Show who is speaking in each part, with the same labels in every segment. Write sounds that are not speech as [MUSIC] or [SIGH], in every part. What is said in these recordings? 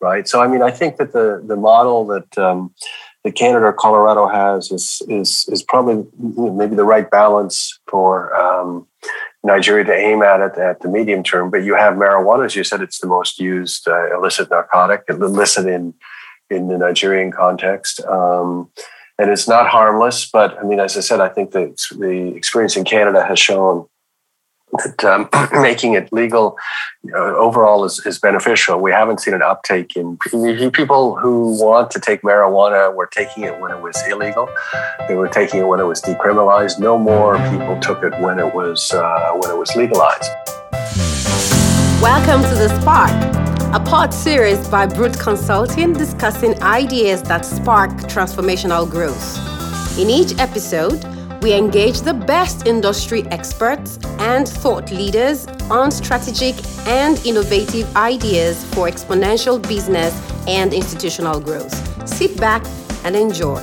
Speaker 1: right? So I mean, I think that the the model that um, that Canada or Colorado has is is is probably maybe the right balance for um, Nigeria to aim at it at the medium term. But you have marijuana, as you said, it's the most used uh, illicit narcotic, illicit in in the Nigerian context. Um, and it's not harmless, but I mean, as I said, I think the the experience in Canada has shown that um, [CLEARS THROAT] making it legal overall is, is beneficial. We haven't seen an uptake in people who want to take marijuana were taking it when it was illegal. They were taking it when it was decriminalized. No more people took it when it was uh, when it was legalized.
Speaker 2: Welcome to the Spark, a pod series by Brute Consulting discussing ideas that spark transformational growth. In each episode we engage the best industry experts and thought leaders on strategic and innovative ideas for exponential business and institutional growth. Sit back and enjoy.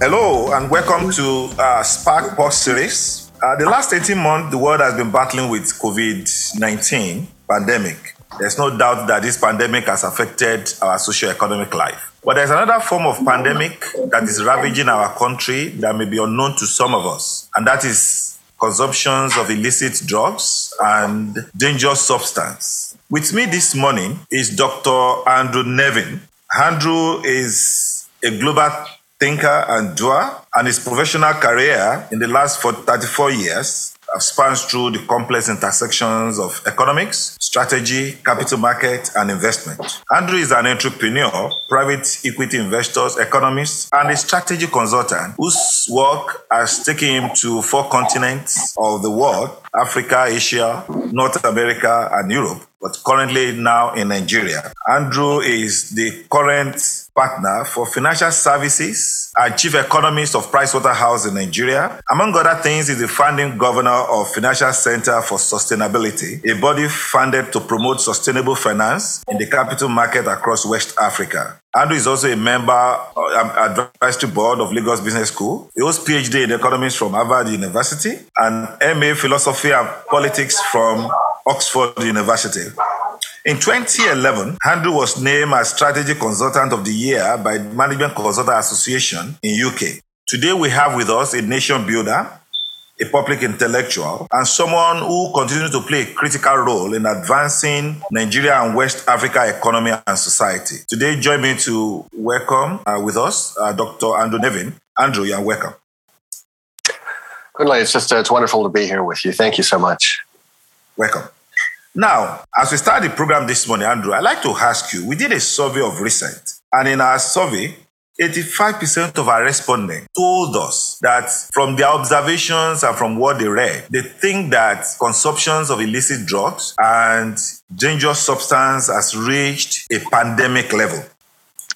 Speaker 3: Hello, and welcome to uh, Spark Pod Series. Uh, the last 18 months, the world has been battling with COVID 19 pandemic. There's no doubt that this pandemic has affected our socio-economic life. But there's another form of pandemic that is ravaging our country that may be unknown to some of us, and that is consumptions of illicit drugs and dangerous substance. With me this morning is Dr. Andrew Nevin. Andrew is a global thinker and doer, and his professional career in the last 34 years Uh, spans through the complex intersections of economics, strategy, capital market, and investment. Andrew is an entrepreneur, private equity investor, economist, and a strategy consultant whose work has taken him to four continents of the world Africa, Asia, North America, and Europe but currently now in Nigeria. Andrew is the current partner for financial services and chief economist of Pricewaterhouse in Nigeria. Among other things, is the founding governor of Financial Center for Sustainability, a body founded to promote sustainable finance in the capital market across West Africa. Andrew is also a member of um, advisory board of Lagos Business School. He holds PhD in economics from Harvard University and MA philosophy and politics from Oxford University. In 2011, Andrew was named as Strategy Consultant of the Year by Management Consultant Association in UK. Today we have with us a nation builder, a public intellectual, and someone who continues to play a critical role in advancing Nigeria and West Africa economy and society. Today, join me to welcome uh, with us uh, Dr. Andrew Nevin. Andrew, you're welcome.
Speaker 1: Good night. It's just uh, it's wonderful to be here with you. Thank you so much.
Speaker 3: Welcome. Now, as we start the program this morning, Andrew, I'd like to ask you we did a survey of recent, and in our survey, 85% of our respondents told us that from their observations and from what they read, they think that consumptions of illicit drugs and dangerous substance has reached a pandemic level.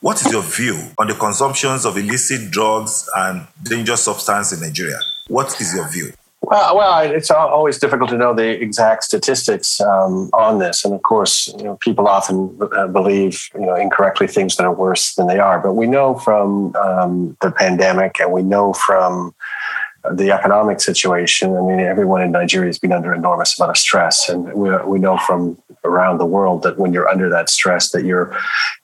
Speaker 3: What is your view on the consumptions of illicit drugs and dangerous substance in Nigeria? What is your view?
Speaker 1: Well, well, it's always difficult to know the exact statistics um, on this, and of course, you know, people often uh, believe, you know, incorrectly things that are worse than they are. But we know from um, the pandemic, and we know from the economic situation. I mean, everyone in Nigeria has been under enormous amount of stress, and we, we know from around the world that when you're under that stress, that your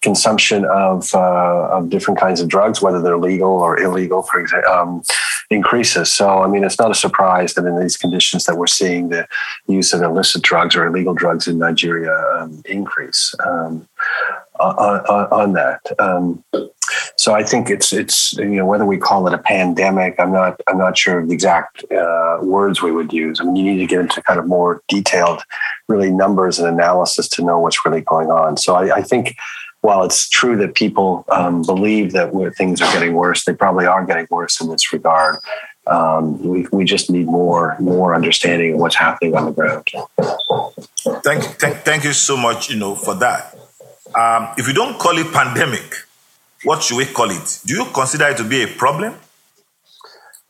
Speaker 1: consumption of uh, of different kinds of drugs, whether they're legal or illegal, for example, um, increases. So, I mean, it's not a surprise that in these conditions that we're seeing the use of illicit drugs or illegal drugs in Nigeria um, increase um, on, on, on, that. Um, so I think it's it's you know whether we call it a pandemic, I'm not I'm not sure of the exact uh, words we would use. I mean, you need to get into kind of more detailed, really numbers and analysis to know what's really going on. So I, I think while it's true that people um, believe that things are getting worse, they probably are getting worse in this regard. Um, we, we just need more more understanding of what's happening on the ground.
Speaker 3: Thank, thank, thank you so much. You know for that. Um, if you don't call it pandemic, what should we call it? Do you consider it to be a problem?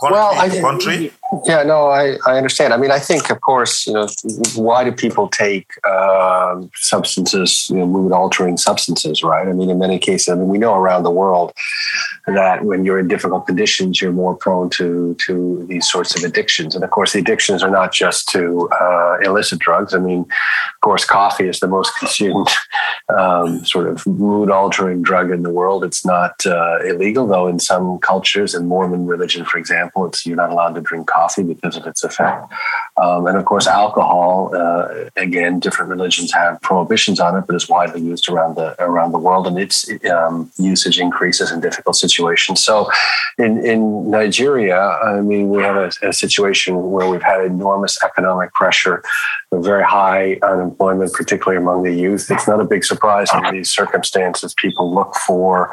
Speaker 1: Country, well, I,
Speaker 3: country?
Speaker 1: Yeah, no, I, I understand. I mean, I think, of course, you know, why do people take uh, substances, you know, mood altering substances, right? I mean, in many cases, I mean, we know around the world that when you're in difficult conditions, you're more prone to to these sorts of addictions. And of course, the addictions are not just to uh, illicit drugs. I mean, of course, coffee is the most [LAUGHS] consumed um, sort of mood altering drug in the world. It's not uh, illegal, though, in some cultures. In Mormon religion, for example, it's you're not allowed to drink coffee because of its effect. Um, and of course, alcohol. Uh, again, different religions have prohibitions on it, but it's widely used around the around the world, and its um, usage increases in difficult situations. So, in in Nigeria, I mean, we have a, a situation where we've had enormous economic pressure, very high unemployment, particularly among the youth. It's not a big surprise in these circumstances. People look for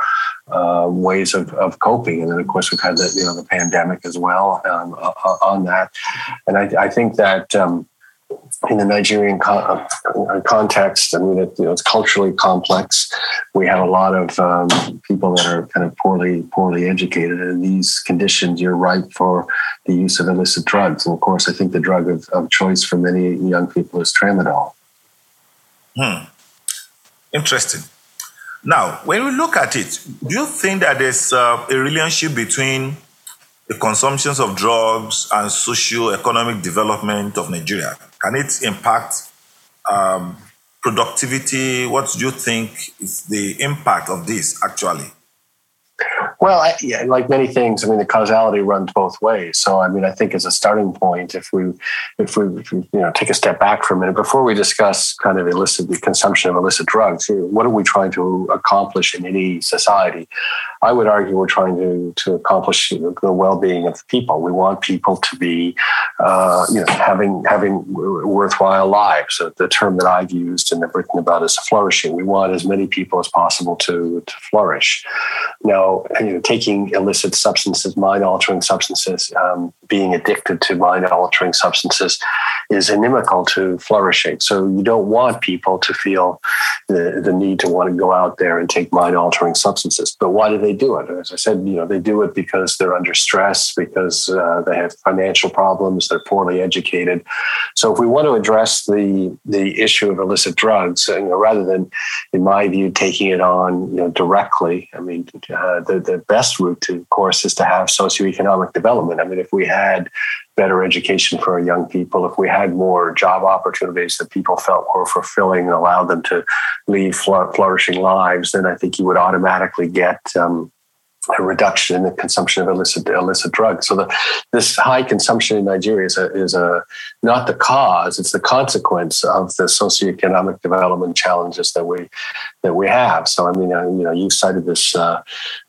Speaker 1: uh, ways of, of coping. And then, of course, we've had the, you know, the pandemic as well um, uh, on that. And I, I think that um, in the Nigerian con- uh, context, I mean, it, you know, it's culturally complex. We have a lot of um, people that are kind of poorly poorly educated. In these conditions, you're ripe for the use of illicit drugs. And of course, I think the drug of, of choice for many young people is tramadol.
Speaker 3: Hmm. Interesting. Now, when we look at it, do you think that there's uh, a relationship between the consumptions of drugs and socio-economic development of Nigeria? Can it impact um, productivity? What do you think is the impact of this actually?
Speaker 1: Well, I, yeah, like many things, I mean, the causality runs both ways. So, I mean, I think as a starting point, if we, if we, if we you know, take a step back for a minute before we discuss kind of illicit the consumption of illicit drugs, what are we trying to accomplish in any society? I would argue we're trying to to accomplish you know, the well-being of the people. We want people to be, uh, you know, having having worthwhile lives. The term that I've used and have written about is flourishing. We want as many people as possible to to flourish. Now, you know, taking illicit substances, mind-altering substances, um, being addicted to mind-altering substances, is inimical to flourishing. So you don't want people to feel the, the need to want to go out there and take mind-altering substances. But why do they do it? As I said, you know, they do it because they're under stress, because uh, they have financial problems, they're poorly educated. So if we want to address the the issue of illicit drugs, you know, rather than, in my view, taking it on you know directly, I mean, uh, the the best route to, of course, is to have socioeconomic development. I mean, if we had better education for our young people, if we had more job opportunities that people felt were fulfilling and allowed them to lead flourishing lives, then I think you would automatically get um, a reduction in the consumption of illicit illicit drugs. So the, this high consumption in Nigeria is a, is a not the cause; it's the consequence of the socioeconomic development challenges that we that we have. So I mean, uh, you know, you cited this uh,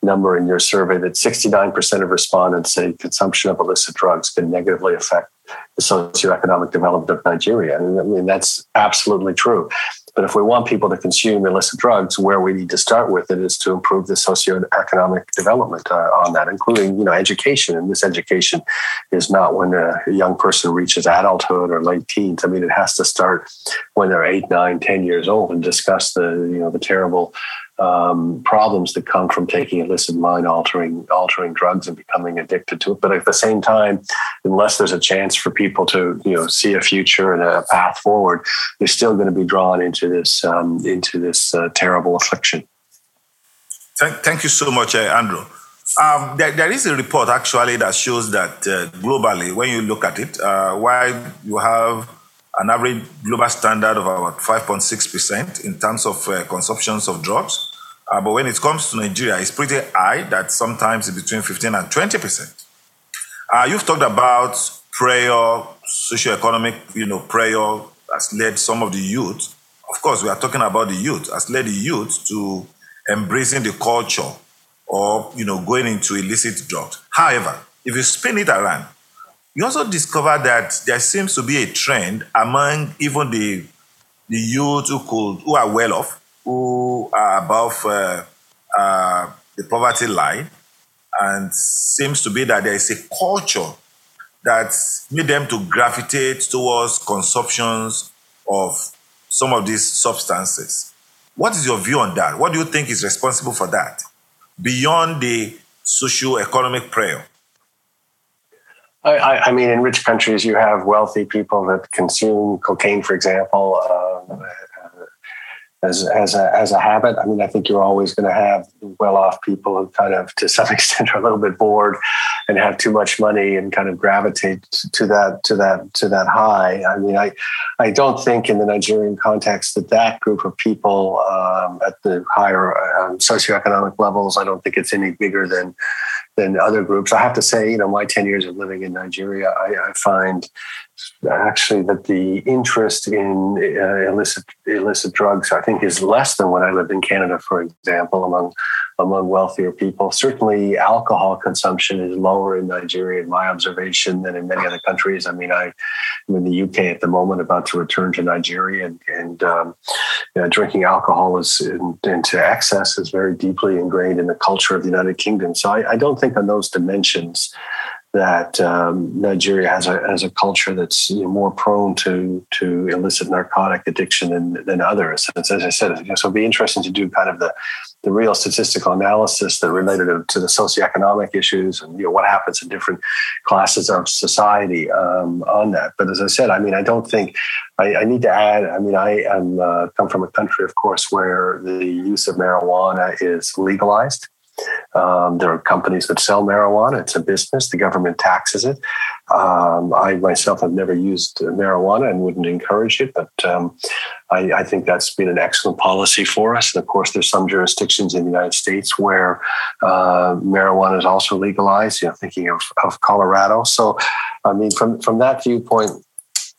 Speaker 1: number in your survey that 69% of respondents say consumption of illicit drugs can negatively affect the socioeconomic development of Nigeria. And I mean, that's absolutely true. But if we want people to consume illicit drugs, where we need to start with it is to improve the socioeconomic development uh, on that, including you know education. And this education is not when a young person reaches adulthood or late teens. I mean, it has to start when they're eight, nine, ten years old, and discuss the you know the terrible um, problems that come from taking illicit mind altering altering drugs and becoming addicted to it. But at the same time, unless there's a chance for people to you know see a future and a path forward, they're still going to be drawn into this um, into this uh, terrible affliction.
Speaker 3: Thank, thank you so much, uh, Andrew. Um, there, there is a report actually that shows that uh, globally, when you look at it, uh, while you have an average global standard of about 5.6% in terms of uh, consumptions of drugs. Uh, but when it comes to Nigeria, it's pretty high, that sometimes between 15 and 20%. Uh, you've talked about prayer, socio-economic, you know, prayer has led some of the youth. Of course, we are talking about the youth, has led the youth to embracing the culture or, you know, going into illicit drugs. However, if you spin it around, you also discover that there seems to be a trend among even the the youth who could who are well off, who are above uh, uh, the poverty line, and seems to be that there is a culture that made them to gravitate towards consumptions of some of these substances. What is your view on that? What do you think is responsible for that? Beyond the socio-economic prayer?
Speaker 1: I, I, mean, in rich countries, you have wealthy people that consume cocaine, for example. Uh, as as a as a habit. I mean, I think you're always going to have well-off people who kind of, to some [LAUGHS] extent, are a little bit bored and have too much money and kind of gravitate to that to that to that high. I mean, I I don't think in the Nigerian context that that group of people um, at the higher um, socioeconomic levels, I don't think it's any bigger than than other groups. I have to say, you know, my ten years of living in Nigeria, I, I find actually that the interest in uh, illicit illicit drugs, I think, is less than when I lived in Canada, for example, among among wealthier people. Certainly, alcohol consumption is lower in Nigeria, in my observation, than in many other countries. I mean, I, am in the UK at the moment, about to return to Nigeria, and, and um, you know, drinking alcohol is in, into excess is very deeply ingrained in the culture of the United Kingdom. So I, I don't think on those dimensions that um, Nigeria has a has a culture that's you know, more prone to to illicit narcotic addiction than than others. And as I said, so it'll be interesting to do kind of the the real statistical analysis that related to, to the socioeconomic issues and you know what happens in different classes of society um, on that. But as I said, I mean, I don't think I, I need to add. I mean, I am uh, come from a country, of course, where the use of marijuana is legalized. Um, there are companies that sell marijuana. It's a business. The government taxes it. Um, I myself have never used marijuana and wouldn't encourage it, but um, I, I, think that's been an excellent policy for us. And of course, there's some jurisdictions in the United States where uh, marijuana is also legalized. You know, thinking of, of Colorado. So, I mean, from from that viewpoint,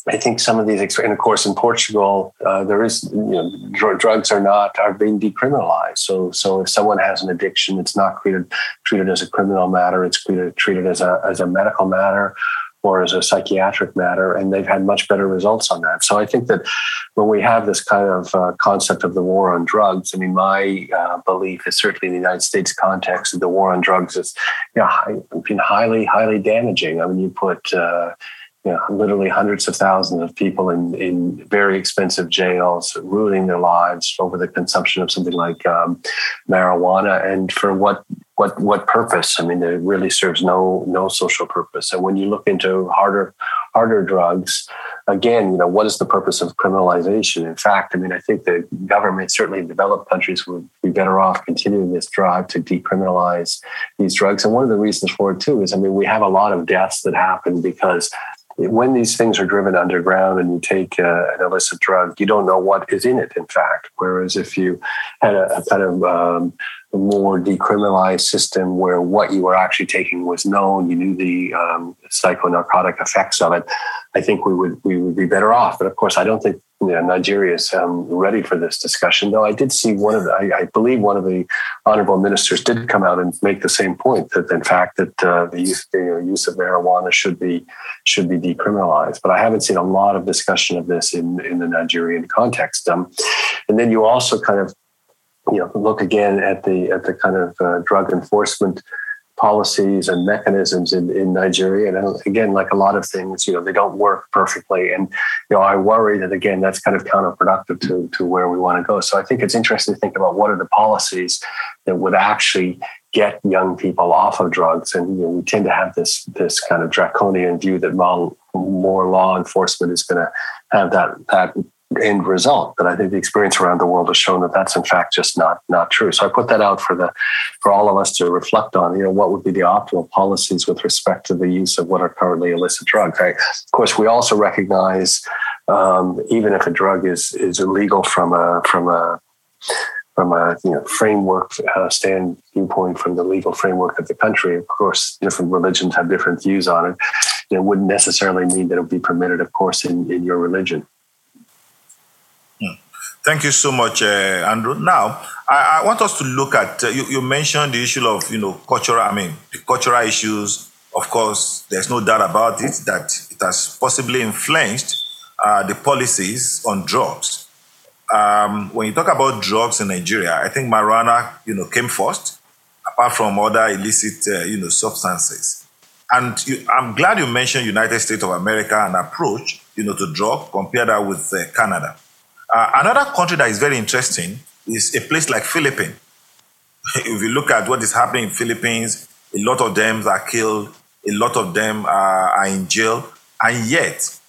Speaker 1: I think some of these, and of course, in Portugal, uh, there is, you know, dr- drugs are not are being decriminalized. So, so if someone has an addiction, it's not treated treated as a criminal matter. It's treated treated as a as a medical matter or as a psychiatric matter, and they've had much better results on that. So, I think that when we have this kind of uh, concept of the war on drugs, I mean, my uh, belief is certainly in the United States context that the war on drugs is, you know, been highly, highly damaging. I mean, you put uh, you know, literally hundreds of thousands of people in, in very expensive jails, ruining their lives over the consumption of something like um, marijuana. And for what what what purpose? I mean, it really serves no no social purpose. And when you look into harder harder drugs, again, you know, what is the purpose of criminalization? In fact, I mean, I think the government, certainly in developed countries, would be better off continuing this drive to decriminalize these drugs. And one of the reasons for it too is, I mean, we have a lot of deaths that happen because when these things are driven underground and you take uh, an illicit drug, you don't know what is in it, in fact. Whereas if you had a, a kind of um, a more decriminalized system where what you were actually taking was known, you knew the um, psychonarcotic effects of it, I think we would we would be better off. But of course, I don't think you know, Nigeria is um, ready for this discussion. Though I did see one of the, I, I, believe one of the honorable ministers did come out and make the same point that in fact that uh, the use, use of marijuana should be should be decriminalized. But I haven't seen a lot of discussion of this in in the Nigerian context. Um, and then you also kind of you know look again at the at the kind of uh, drug enforcement policies and mechanisms in, in Nigeria. And again, like a lot of things, you know, they don't work perfectly. And, you know, I worry that again, that's kind of counterproductive to, to where we want to go. So I think it's interesting to think about what are the policies that would actually get young people off of drugs. And you know, we tend to have this this kind of draconian view that more, law enforcement is going to have that that end result. But I think the experience around the world has shown that that's in fact just not not true. So I put that out for the for all of us to reflect on. You know, what would be the optimal policies with respect to the use of what are currently illicit drugs? Right? Of course, we also recognize um, even if a drug is is illegal from a from a from a you know framework uh, stand viewpoint from the legal framework of the country. Of course, different religions have different views on it. It wouldn't necessarily mean that it would be permitted, of course, in, in your religion.
Speaker 3: Thank you so much, uh, Andrew. Now, I, I, want us to look at, uh, you, you, mentioned the issue of, you know, cultural, I mean, the cultural issues. Of course, there's no doubt about it that it has possibly influenced uh, the policies on drugs. Um, when you talk about drugs in Nigeria, I think marijuana, you know, came first, apart from other illicit, uh, you know, substances. And you, I'm glad you mentioned United States of America and approach, you know, to drug, compare that with uh, Canada. Uh, another country that is very interesting is a place like Philippines. [LAUGHS] if you look at what is happening in Philippines, a lot of them are killed A lot of them are, are in jail, and yet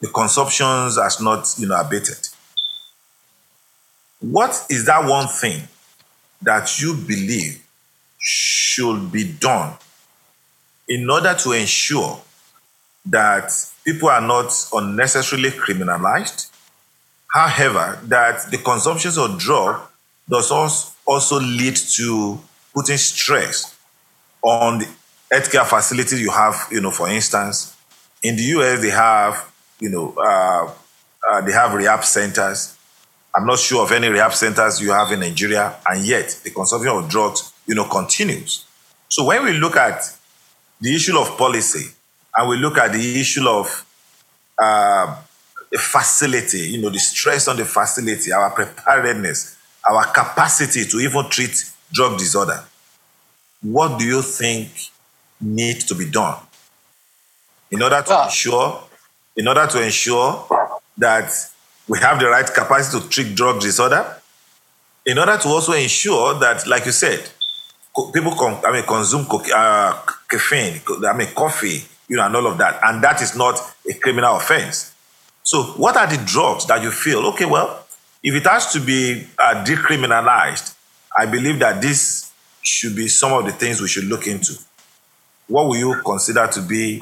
Speaker 3: the consumptions has not, you know, abated. What is that one thing that you believe should be done in order to ensure that people are not unnecessarily criminalized. However, that the consumption of drug does also lead to putting stress on the healthcare facilities you have. You know, for instance, in the US they have, you know, uh, uh, they have rehab centers. I'm not sure of any rehab centers you have in Nigeria, and yet the consumption of drugs, you know, continues. So when we look at the issue of policy and we look at the issue of uh, the facility, you know, the stress on the facility, our preparedness, our capacity to even treat drug disorder, what do you think needs to be done in order to ensure, in order to ensure that we have the right capacity to treat drug disorder, in order to also ensure that, like you said, people con- I mean, consume co- uh, caffeine, I mean, coffee, you know, and all of that. And that is not a criminal offense. So, what are the drugs that you feel, okay, well, if it has to be uh, decriminalized, I believe that this should be some of the things we should look into. What will you consider to be,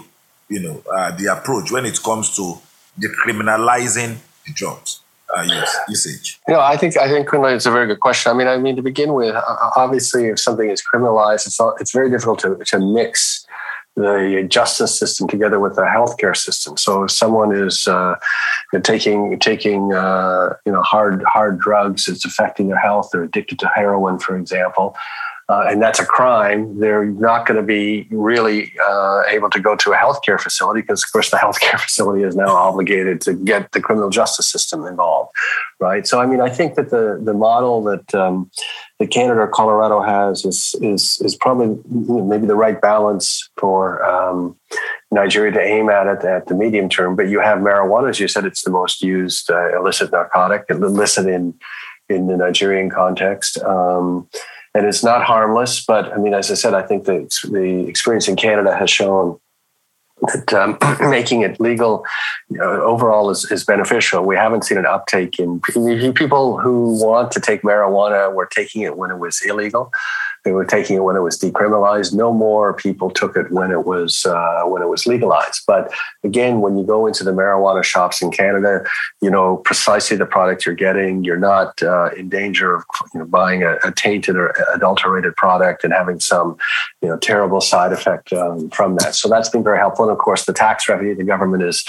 Speaker 3: you know, uh, the approach when it comes to decriminalizing the drugs? uh, usage?
Speaker 1: You know, I think I think it's a very good question. I mean, I mean to begin with, obviously, if something is criminalized, it's all, it's very difficult to to mix the justice system together with the healthcare system. So if someone is uh, taking taking uh, you know hard hard drugs, it's affecting their health. They're addicted to heroin, for example uh, and that's a crime, they're not going to be really uh, able to go to a healthcare facility because, of course, the [LAUGHS] healthcare facility is now obligated to get the criminal justice system involved, right? So, I mean, I think that the the model that um, that Canada or Colorado has is is is probably maybe the right balance for um, Nigeria to aim at it at the medium term. But you have marijuana, as you said, it's the most used uh, illicit narcotic, illicit in in the Nigerian context. Um, and it's not harmless. But I mean, as I said, I think the the experience in Canada has shown that um, [CLEARS THROAT] making it legal you know, overall is, is beneficial. We haven't seen an uptake in people who want to take marijuana were taking it when it was illegal. They were taking it when it was decriminalized. No more people took it when it was uh, when it was legalized. But again, when you go into the marijuana shops in Canada, you know precisely the product you're getting. You're not uh, in danger of you know, buying a, a, tainted or adulterated product and having some you know terrible side effect um, from that. So that's been very helpful. And of course, the tax revenue the government is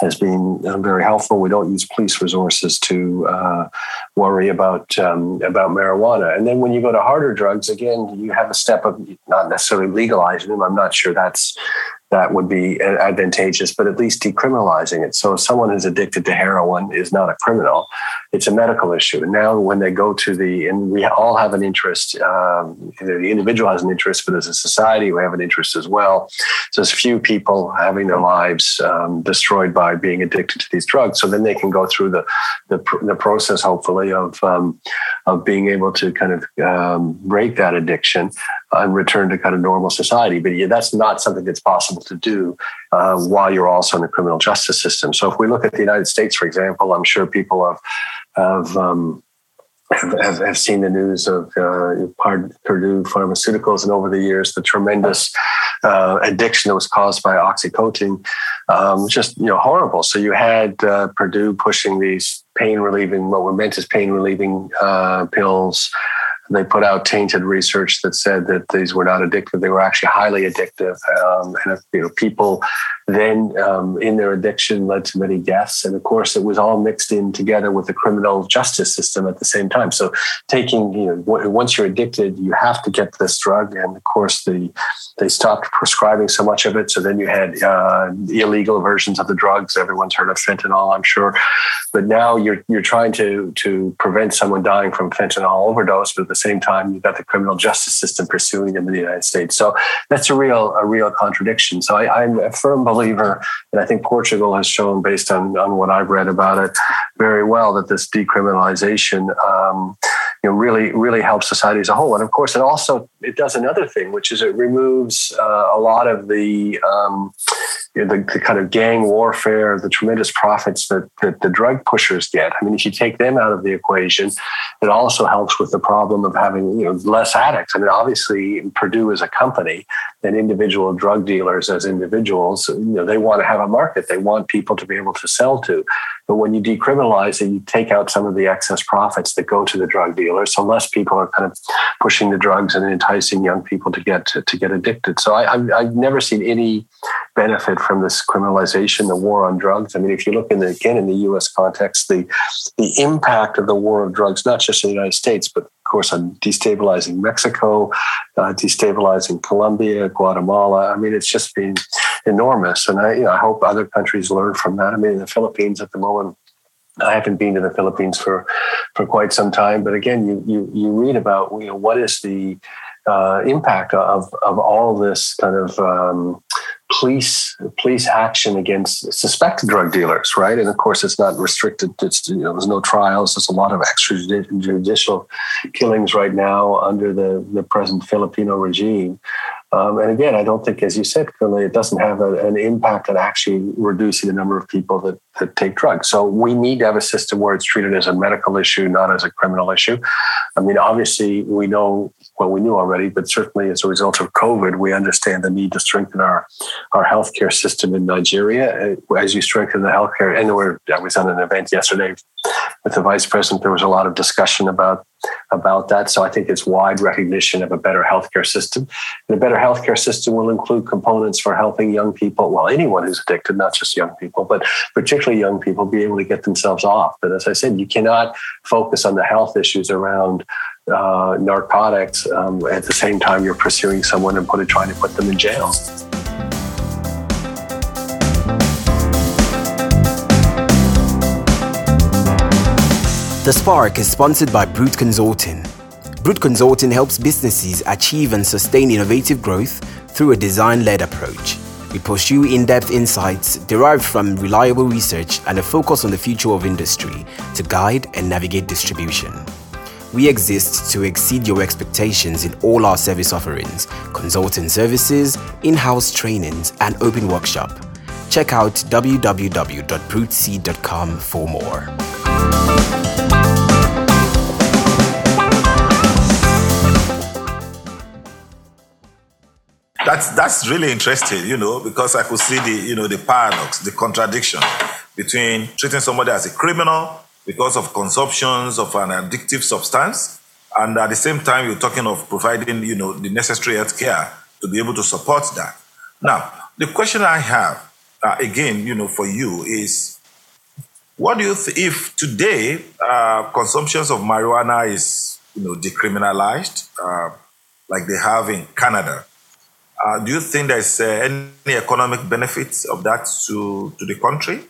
Speaker 1: has been uh, very helpful. We don't use police resources to uh, worry about um, about marijuana. And then when you go to harder drugs, again, you have a step of not necessarily legalizing them. I'm not sure that's that would be advantageous, but at least decriminalizing it. So if someone who's addicted to heroin is not a criminal, it's a medical issue. And now when they go to the, and we all have an interest, um, the individual has an interest, but as a society, we have an interest as well. So there's few people having their lives um, destroyed by being addicted to these drugs. So then they can go through the, the, the process, hopefully, of, um, of being able to kind of um, break that addiction and return to kind of normal society. But yeah, that's not something that's possible to do uh, while you're also in the criminal justice system. So if we look at the United States, for example, I'm sure people have have um, have, have, seen the news of uh, Purdue Pharmaceuticals and over the years the tremendous uh, addiction that was caused by oxycodone, um, just you know horrible. So you had uh, Purdue pushing these pain relieving, what were meant as pain relieving uh, pills they put out tainted research that said that these were not addictive; they were actually highly addictive. Um, and if, you know, people then, um, in their addiction, led to many deaths. And of course, it was all mixed in together with the criminal justice system at the same time. So, taking you know, once you're addicted, you have to get this drug, and of course, the they stopped prescribing so much of it. So then you had uh, illegal versions of the drugs. Everyone's heard of fentanyl, I'm sure, but now you're you're trying to to prevent someone dying from fentanyl overdose, but at the same time, you've got the criminal justice system pursuing them in the United States. So that's a real a real contradiction. So I, I'm a firm believer believer, and I think Portugal has shown, based on, on what I've read about it, very well that this decriminalization um, you know, really really helps society as a whole. And of course, it also it does another thing, which is it removes uh, a lot of the, um, you know, the, the kind of gang warfare, the tremendous profits that, that the drug pushers get. I mean, if you take them out of the equation, it also helps with the problem of having you know less addicts. I mean, obviously, Purdue as a company and individual drug dealers as individuals, you know, they want to have a market. They want people to be able to sell to. But when you decriminalize it, you take out some of the excess profits that go to the drug dealers. So less people are kind of pushing the drugs and enticing young people to get to, to get addicted. So I, I've, I've never seen any benefit from this criminalization, the war on drugs. I mean, if you look in the again in the U.S. context, the the impact of the war of drugs, not just in the United States, but of course on destabilizing Mexico, uh, destabilizing Colombia, Guatemala. I mean, it's just been enormous. And I, you know, I hope other countries learn from that. I mean, in the Philippines at the moment, I haven't been to the Philippines for for quite some time, but again, you you you read about you know what is the uh, impact of of all this kind of um, police police action against suspected drug dealers, right? And of course, it's not restricted. It's you know, there's no trials. There's a lot of extrajudicial killings right now under the the present Filipino regime. Um, and again, I don't think, as you said, clearly, it doesn't have a, an impact on actually reducing the number of people that, that take drugs. So we need to have a system where it's treated as a medical issue, not as a criminal issue. I mean, obviously, we know well, we knew already, but certainly as a result of COVID, we understand the need to strengthen our our healthcare system in Nigeria. Uh, as you strengthen the healthcare, anywhere, I was on an event yesterday with the vice president. There was a lot of discussion about about that. So I think it's wide recognition of a better healthcare system. And a better healthcare system will include components for helping young people, well, anyone who's addicted, not just young people, but particularly young people, be able to get themselves off. But as I said, you cannot focus on the health issues around uh, narcotics um, at the same time you're pursuing someone and put, trying to put them in jail.
Speaker 4: The Spark is sponsored by Brute Consulting. Brute Consulting helps businesses achieve and sustain innovative growth through a design led approach. We pursue in depth insights derived from reliable research and a focus on the future of industry to guide and navigate distribution. We exist to exceed your expectations in all our service offerings, consulting services, in house trainings, and open workshop. Check out www.brutec.com for more.
Speaker 3: That's that's really interesting, you know, because I could see the you know the paradox, the contradiction between treating somebody as a criminal because of consumptions of an addictive substance, and at the same time you're talking of providing you know the necessary health care to be able to support that. Now, the question I have uh, again, you know, for you is, what do you th- if today uh, consumptions of marijuana is you know decriminalized, uh, like they have in Canada? Uh, do you think there's uh, any economic benefits of that to, to the country?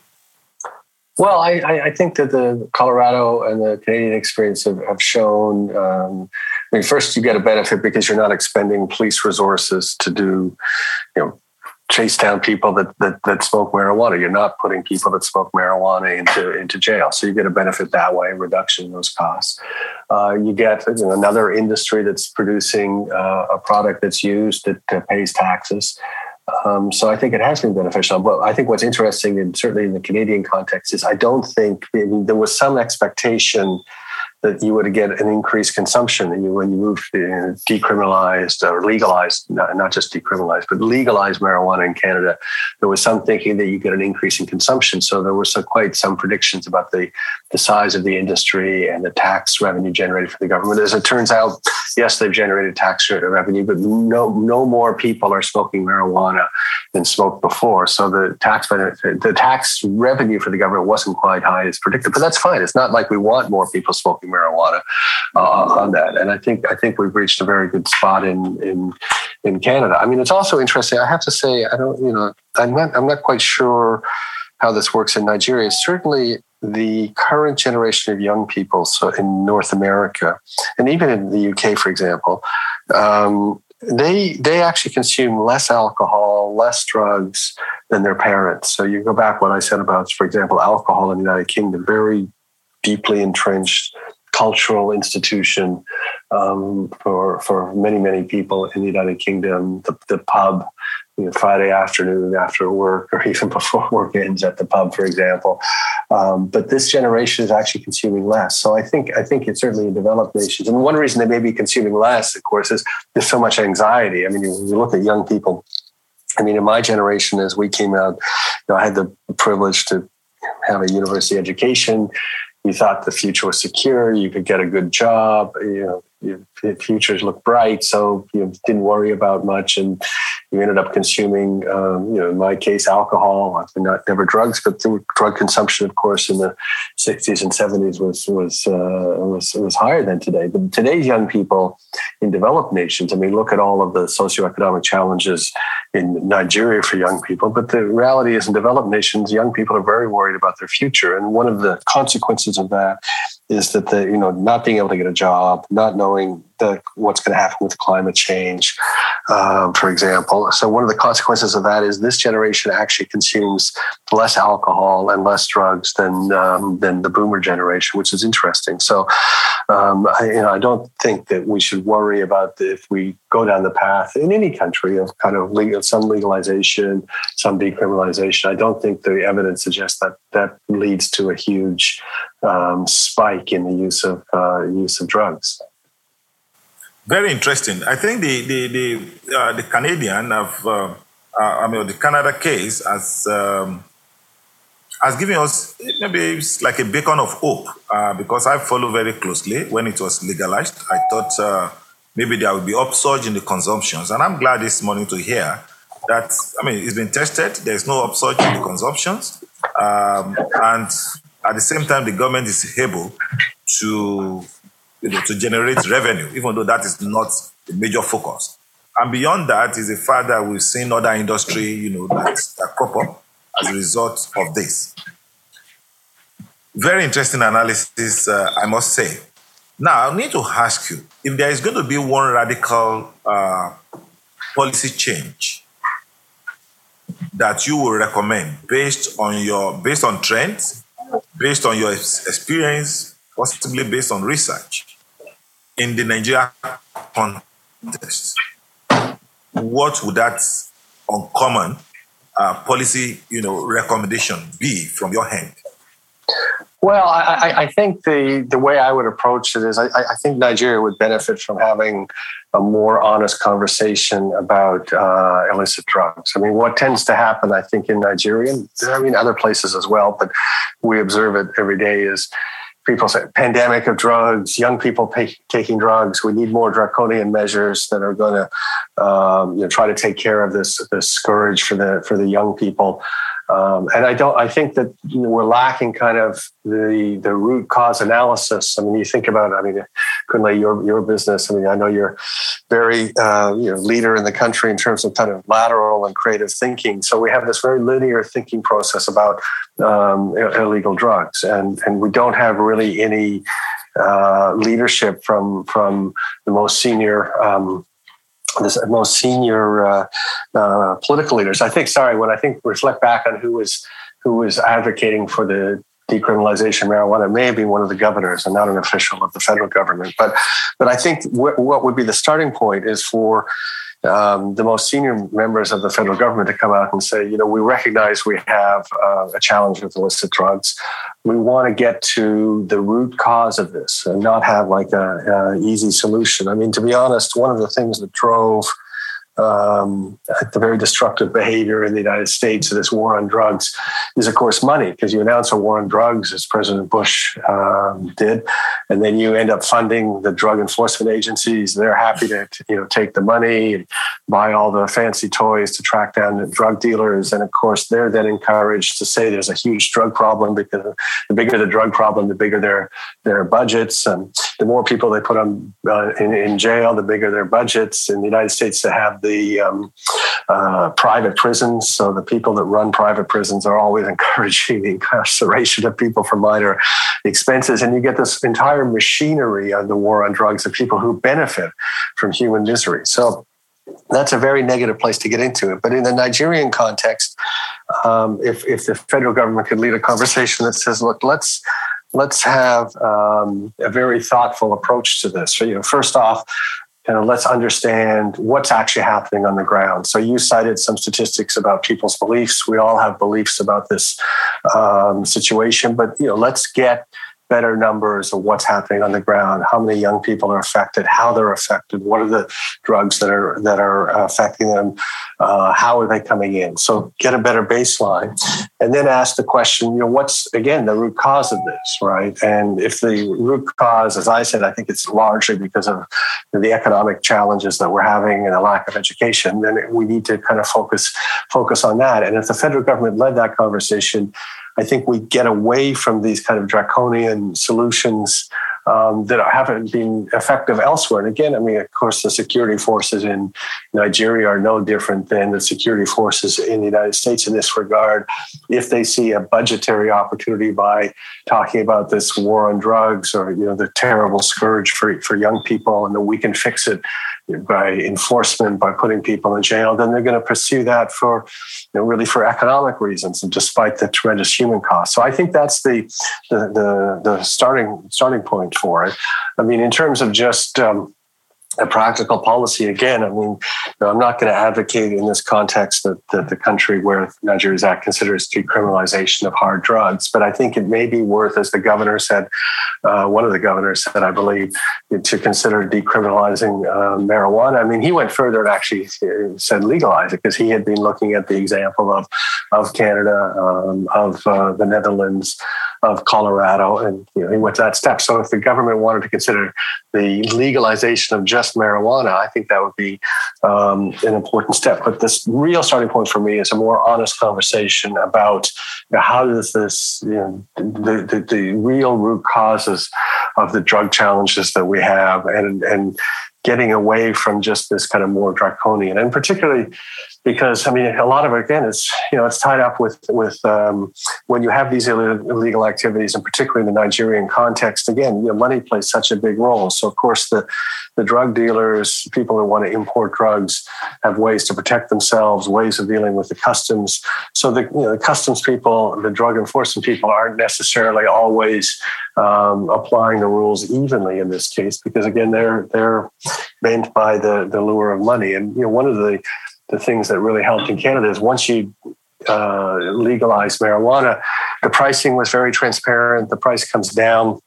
Speaker 1: Well, I, I think that the Colorado and the Canadian experience have, have shown. Um, I mean, first you get a benefit because you're not expending police resources to do, you know, chase down people that, that, that smoke marijuana. You're not putting people that smoke marijuana into into jail, so you get a benefit that way, reduction in those costs. Uh, you get you know, another industry that's producing uh, a product that's used that, that pays taxes. Um, so I think it has been beneficial. But I think what's interesting, and certainly in the Canadian context, is I don't think I mean, there was some expectation that you would get an increased consumption and you, when you move to decriminalized or legalized, not, not just decriminalized, but legalized marijuana in Canada, there was some thinking that you get an increase in consumption. So there were some, quite some predictions about the, the size of the industry and the tax revenue generated for the government. As it turns out, yes, they've generated tax revenue, but no, no more people are smoking marijuana than smoked before. So the tax benefit, the tax revenue for the government wasn't quite high as predicted, but that's fine. It's not like we want more people smoking marijuana uh, on that. And I think I think we've reached a very good spot in in in Canada. I mean, it's also interesting. I have to say, I don't, you know, I'm not I'm not quite sure how this works in Nigeria. Certainly, the current generation of young people, so in North America, and even in the UK, for example, um, they they actually consume less alcohol, less drugs than their parents. So you go back what I said about, for example, alcohol in the United Kingdom, very deeply entrenched cultural institution um, for for many many people in the United Kingdom. The, the pub you know, Friday afternoon after work or [LAUGHS] even before work ends at the pub, for example. Um, but this generation is actually consuming less. So I think I think it's certainly in developed nations. And one reason they may be consuming less, of course, is there's so much anxiety. I mean, you, you look at young people. I mean, in my generation, as we came out, you know, I had the privilege to have a university education. You thought the future was secure. You could get a good job. You know, your futures looked bright, so you didn't worry about much, and you ended up consuming, um, you know, in my case, alcohol. Not never drugs, but drug consumption, of course, in the '60s and '70s was was uh, was was higher than today. But today's young people in developed nations, I mean, look at all of the socioeconomic challenges in Nigeria for young people. But the reality is, in developed nations, young people are very worried about their future, and one of the consequences of that is that the you know not being able to get a job, not knowing the, what's going to happen with climate change, um, for example. So one of the consequences of that is this generation actually consumes less alcohol and less drugs than um, than the boomer generation, which is interesting. So um, I, you know I don't think that we should worry about if we go down the path in any country of kind of legal, some legalization, some decriminalization. I don't think the evidence suggests that that leads to a huge um, spike in the use of uh, use of drugs.
Speaker 3: Very interesting. I think the the the, uh, the Canadian of uh, uh, I mean the Canada case has um, has given us maybe it's like a beacon of hope uh, because I follow very closely when it was legalized. I thought uh, maybe there would be upsurge in the consumptions, and I'm glad this morning to hear that. I mean, it's been tested. There's no upsurge in the consumptions, um, and at the same time, the government is able to you know, to generate revenue, even though that is not the major focus. And beyond that is the fact that we've seen other industry, you know, that, that crop up as a result of this. Very interesting analysis, uh, I must say. Now, I need to ask you if there is going to be one radical uh, policy change that you will recommend based on your based on trends, based on your experience, possibly based on research in the Nigeria context, what would that uncommon uh, policy, you know, recommendation be from your hand?
Speaker 1: Well, I, I, think the, the way I would approach it is I, I, think Nigeria would benefit from having a more honest conversation about uh, illicit drugs. I mean, what tends to happen, I think, in Nigeria, and I mean, other places as well, but we observe it every day, is people say pandemic of drugs, young people pay, taking drugs. We need more draconian measures that are going to um, you know, try to take care of this this scourge for the for the young people. Um, and I don't. I think that you know, we're lacking kind of the the root cause analysis. I mean, you think about. I mean, Kunle, your your business. I mean, I know you're very uh, you know leader in the country in terms of kind of lateral and creative thinking. So we have this very linear thinking process about um, illegal drugs, and and we don't have really any uh, leadership from from the most senior um, the most senior uh, uh, political leaders. I think, sorry, when I think reflect back on who was who was advocating for the decriminalization of marijuana, may be one of the governors and not an official of the federal government. But but I think what would be the starting point is for um, the most senior members of the federal government to come out and say, you know, we recognize we have uh, a challenge with illicit drugs. We want to get to the root cause of this and not have like a, a easy solution. I mean, to be honest, one of the things that drove um, the very destructive behavior in the United States of this war on drugs is, of course, money, because you announce a war on drugs, as President Bush um, did, and then you end up funding the drug enforcement agencies. They're happy to, you know, take the money and buy all the fancy toys to track down the drug dealers, and of course, they're then encouraged to say there's a huge drug problem because the bigger the drug problem, the bigger their their budgets, and the more people they put on uh, in, in jail, the bigger their budgets. In the United States, to have the um, uh, private prisons. So the people that run private prisons are always [LAUGHS] encouraging the incarceration of people for minor expenses. And you get this entire machinery of the war on drugs of people who benefit from human misery. So that's a very negative place to get into it. But in the Nigerian context, um, if if the federal government could lead a conversation that says, "Look, let's let's have um, a very thoughtful approach to this." So, you know, first off, you know, let's understand what's actually happening on the ground. So you cited some statistics about people's beliefs. We all have beliefs about this um, situation, but you know, let's get better numbers of what's happening on the ground, how many young people are affected, how they're affected, what are the drugs that are that are affecting them, uh, how are they coming in. So get a better baseline, and then ask the question, you know, what's again the root cause of this, right? And if the root cause, as I said, I think it's largely because of the economic challenges that we're having and a lack of education, then we need to kind of focus focus on that. And if the federal government led that conversation I think we get away from these kind of draconian solutions um, that haven't been effective elsewhere. And again, I mean, of course, the security forces in Nigeria are no different than the security forces in the United States in this regard. If they see a budgetary opportunity by talking about this war on drugs or you know the terrible scourge for, for young people, and that we can fix it by enforcement, by putting people in jail, then they're going to pursue that for, you know, really for economic reasons, and despite the tremendous human cost. So I think that's the the the, the starting starting point for it. I mean, in terms of just um, a practical policy again. I mean, I'm not going to advocate in this context that, the country where Nigeria's Act considers decriminalization of hard drugs, but I think it may be worth, as the governor said, uh, one of the governors said, I believe, to consider decriminalizing uh, marijuana. I mean, he went further and actually said legalize it because he had been looking at the example of of Canada, um, of uh, the Netherlands, of Colorado, and you know, he went that step. So, if the government wanted to consider the legalization of just marijuana, I think that would be um, an important step. But this real starting point for me is a more honest conversation about you know, how does this, you know, the, the, the real root causes of the drug challenges that we have, and and getting away from just this kind of more draconian, and particularly because I mean a lot of it again it's you know it's tied up with with um, when you have these illegal activities and particularly in the Nigerian context again you know money plays such a big role. So of course the the drug dealers people who want to import drugs have ways to protect themselves ways of dealing with the customs. So the you know the customs people the drug enforcement people aren't necessarily always um, applying the rules evenly in this case because again they're they're bent by the the lure of money and you know one of the the things that really helped in Canada is once you uh, legalize marijuana, the pricing was very transparent. The price comes down.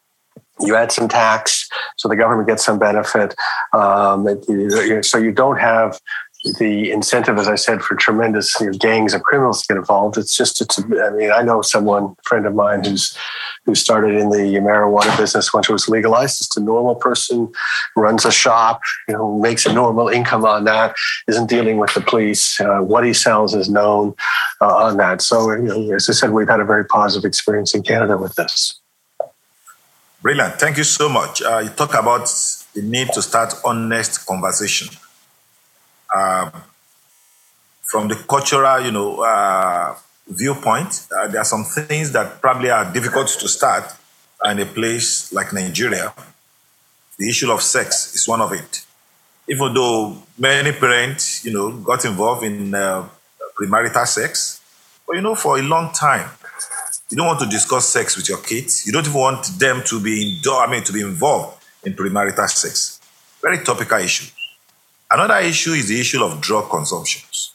Speaker 1: You add some tax, so the government gets some benefit. Um, so you don't have the incentive, as I said, for tremendous you know, gangs of criminals to get involved. It's just, it's. I mean, I know someone, friend of mine, who's who started in the marijuana business once it was legalized. Just a normal person, runs a shop, you know, makes a normal income on that, isn't dealing with the police. Uh, what he sells is known uh, on that. So, you know, as I said, we've had a very positive experience in Canada with this.
Speaker 3: Brilliant. Thank you so much. Uh, you talk about the need to start honest conversation um, from the cultural, you know, uh, viewpoint, uh, there are some things that probably are difficult to start in a place like Nigeria. The issue of sex is one of it. Even though many parents, you know, got involved in uh, premarital sex, but you know, for a long time, you don't want to discuss sex with your kids. You don't even want them to be indoor, I mean, to be involved in premarital sex. Very topical issue. Another issue is the issue of drug consumptions.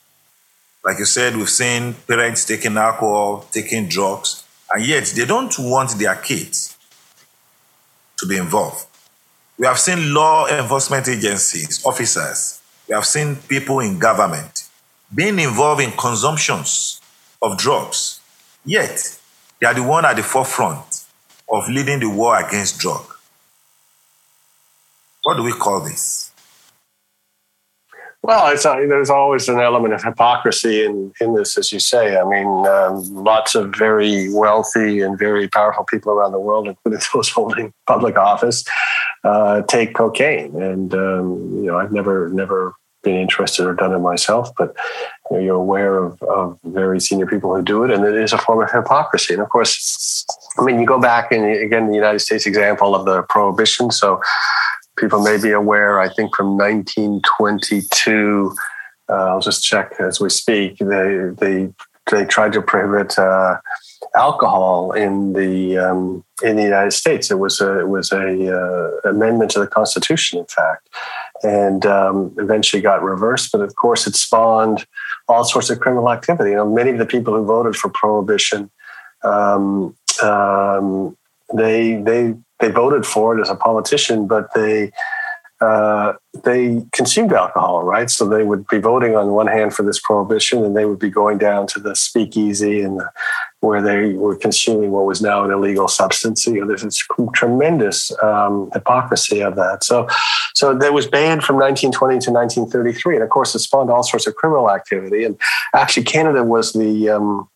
Speaker 3: Like you said, we've seen parents taking alcohol, taking drugs, and yet they don't want their kids to be involved. We have seen law enforcement agencies, officers, we have seen people in government being involved in consumptions of drugs, yet they are the one at the forefront of leading the war against drug. What do we call this?
Speaker 1: Well, it's, uh, there's always an element of hypocrisy in, in this, as you say. I mean, um, lots of very wealthy and very powerful people around the world, including [LAUGHS] those holding public office, uh, take cocaine. And um, you know, I've never never been interested or done it myself, but you know, you're aware of, of very senior people who do it, and it is a form of hypocrisy. And of course, I mean, you go back and again, the United States example of the prohibition. So people may be aware, I think from 1922, uh, I'll just check as we speak, they, they, they tried to prohibit uh, alcohol in the um, in the United States. It was a it was a uh, amendment to the Constitution, in fact, and um, eventually got reversed. But of course, it spawned all sorts of criminal activity. You know, many of the people who voted for prohibition, um, um they they they voted for it as a politician, but they uh, they consumed alcohol, right? So they would be voting on one hand for this prohibition, and they would be going down to the speakeasy and the, where they were consuming what was now an illegal substance. You know, there's this tremendous um, hypocrisy of that. So, so that was banned from 1920 to 1933, and of course, it spawned all sorts of criminal activity. And actually, Canada was the um,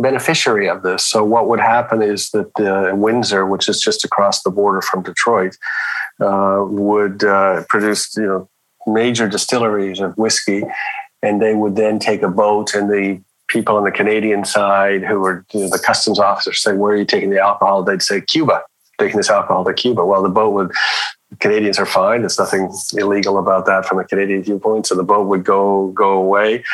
Speaker 1: beneficiary of this. So what would happen is that uh, Windsor, which is just across the border from Detroit, uh, would uh, produce you know major distilleries of whiskey, and they would then take a boat and the people on the Canadian side who were you know, the customs officers say, "Where are you taking the alcohol?" They'd say, "Cuba." Taking this alcohol to Cuba. Well, the boat would Canadians are fine. There's nothing illegal about that from a Canadian viewpoint. So the boat would go go away,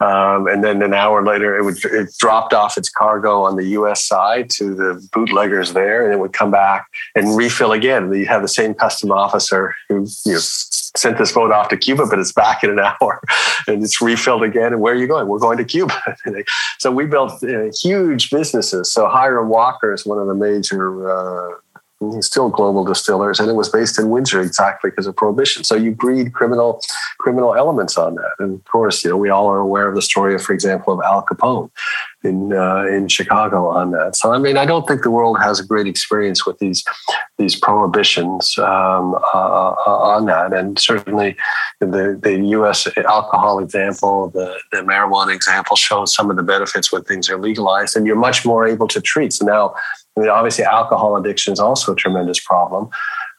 Speaker 1: um, and then an hour later, it would it dropped off its cargo on the U.S. side to the bootleggers there, and it would come back and refill again. You have the same custom officer who you know, sent this boat off to Cuba, but it's back in an [LAUGHS] hour, and it's refilled again. And where are you going? We're going to Cuba. [LAUGHS] so we built uh, huge businesses. So Hiram Walker is one of the major. Uh, still global distillers, and it was based in Windsor exactly because of prohibition. So you breed criminal criminal elements on that, and of course, you know we all are aware of the story of, for example, of Al Capone in uh, in Chicago on that. So I mean, I don't think the world has a great experience with these these prohibitions um, uh, uh on that, and certainly the the U.S. alcohol example, the the marijuana example shows some of the benefits when things are legalized, and you're much more able to treat. So now I mean, obviously, alcohol addiction is also a tremendous problem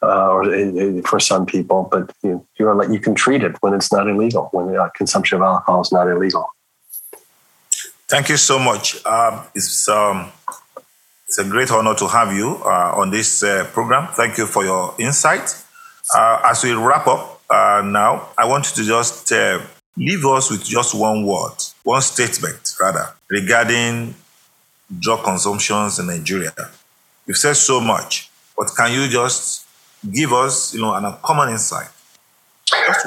Speaker 1: uh, or for some people, but you, you're like, you can treat it when it's not illegal, when the consumption of alcohol is not illegal.
Speaker 3: Thank you so much. Um, it's um, it's a great honor to have you uh, on this uh, program. Thank you for your insight. Uh, as we wrap up uh, now, I want you to just uh, leave us with just one word, one statement rather, regarding drug consumptions in Nigeria. You've said so much, but can you just give us, you know, an common insight?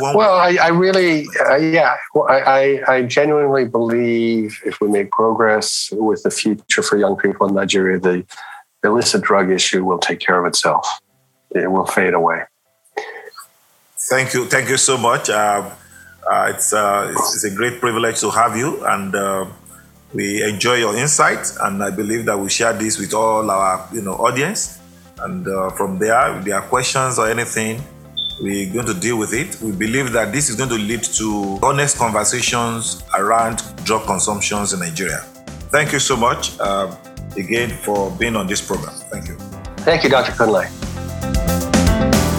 Speaker 1: Well, I, I, really, uh, yeah, I, I, genuinely believe if we make progress with the future for young people in Nigeria, the illicit drug issue will take care of itself. It will fade away.
Speaker 3: Thank you, thank you so much. Uh, uh, it's, uh, it's, it's a great privilege to have you, and uh, we enjoy your insight, and I believe that we share this with all our you know audience. And uh, from there, if there are questions or anything, we're going to deal with it. We believe that this is going to lead to honest conversations around drug consumptions in Nigeria. Thank you so much uh, again for being on this program. Thank you.
Speaker 1: Thank you, Dr. Kunle.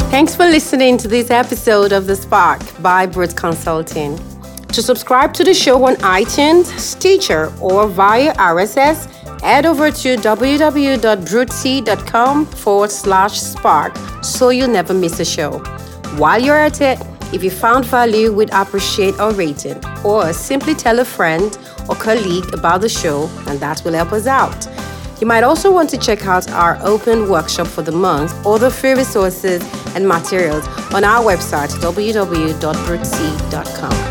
Speaker 2: Thanks for listening to this episode of The Spark by Brute Consulting. To subscribe to the show on iTunes, Stitcher, or via RSS, head over to www.brutec.com forward slash spark so you'll never miss a show. While you're at it, if you found value, we'd appreciate a rating, or simply tell a friend or colleague about the show, and that will help us out. You might also want to check out our open workshop for the month or the free resources and materials on our website www.brutec.com.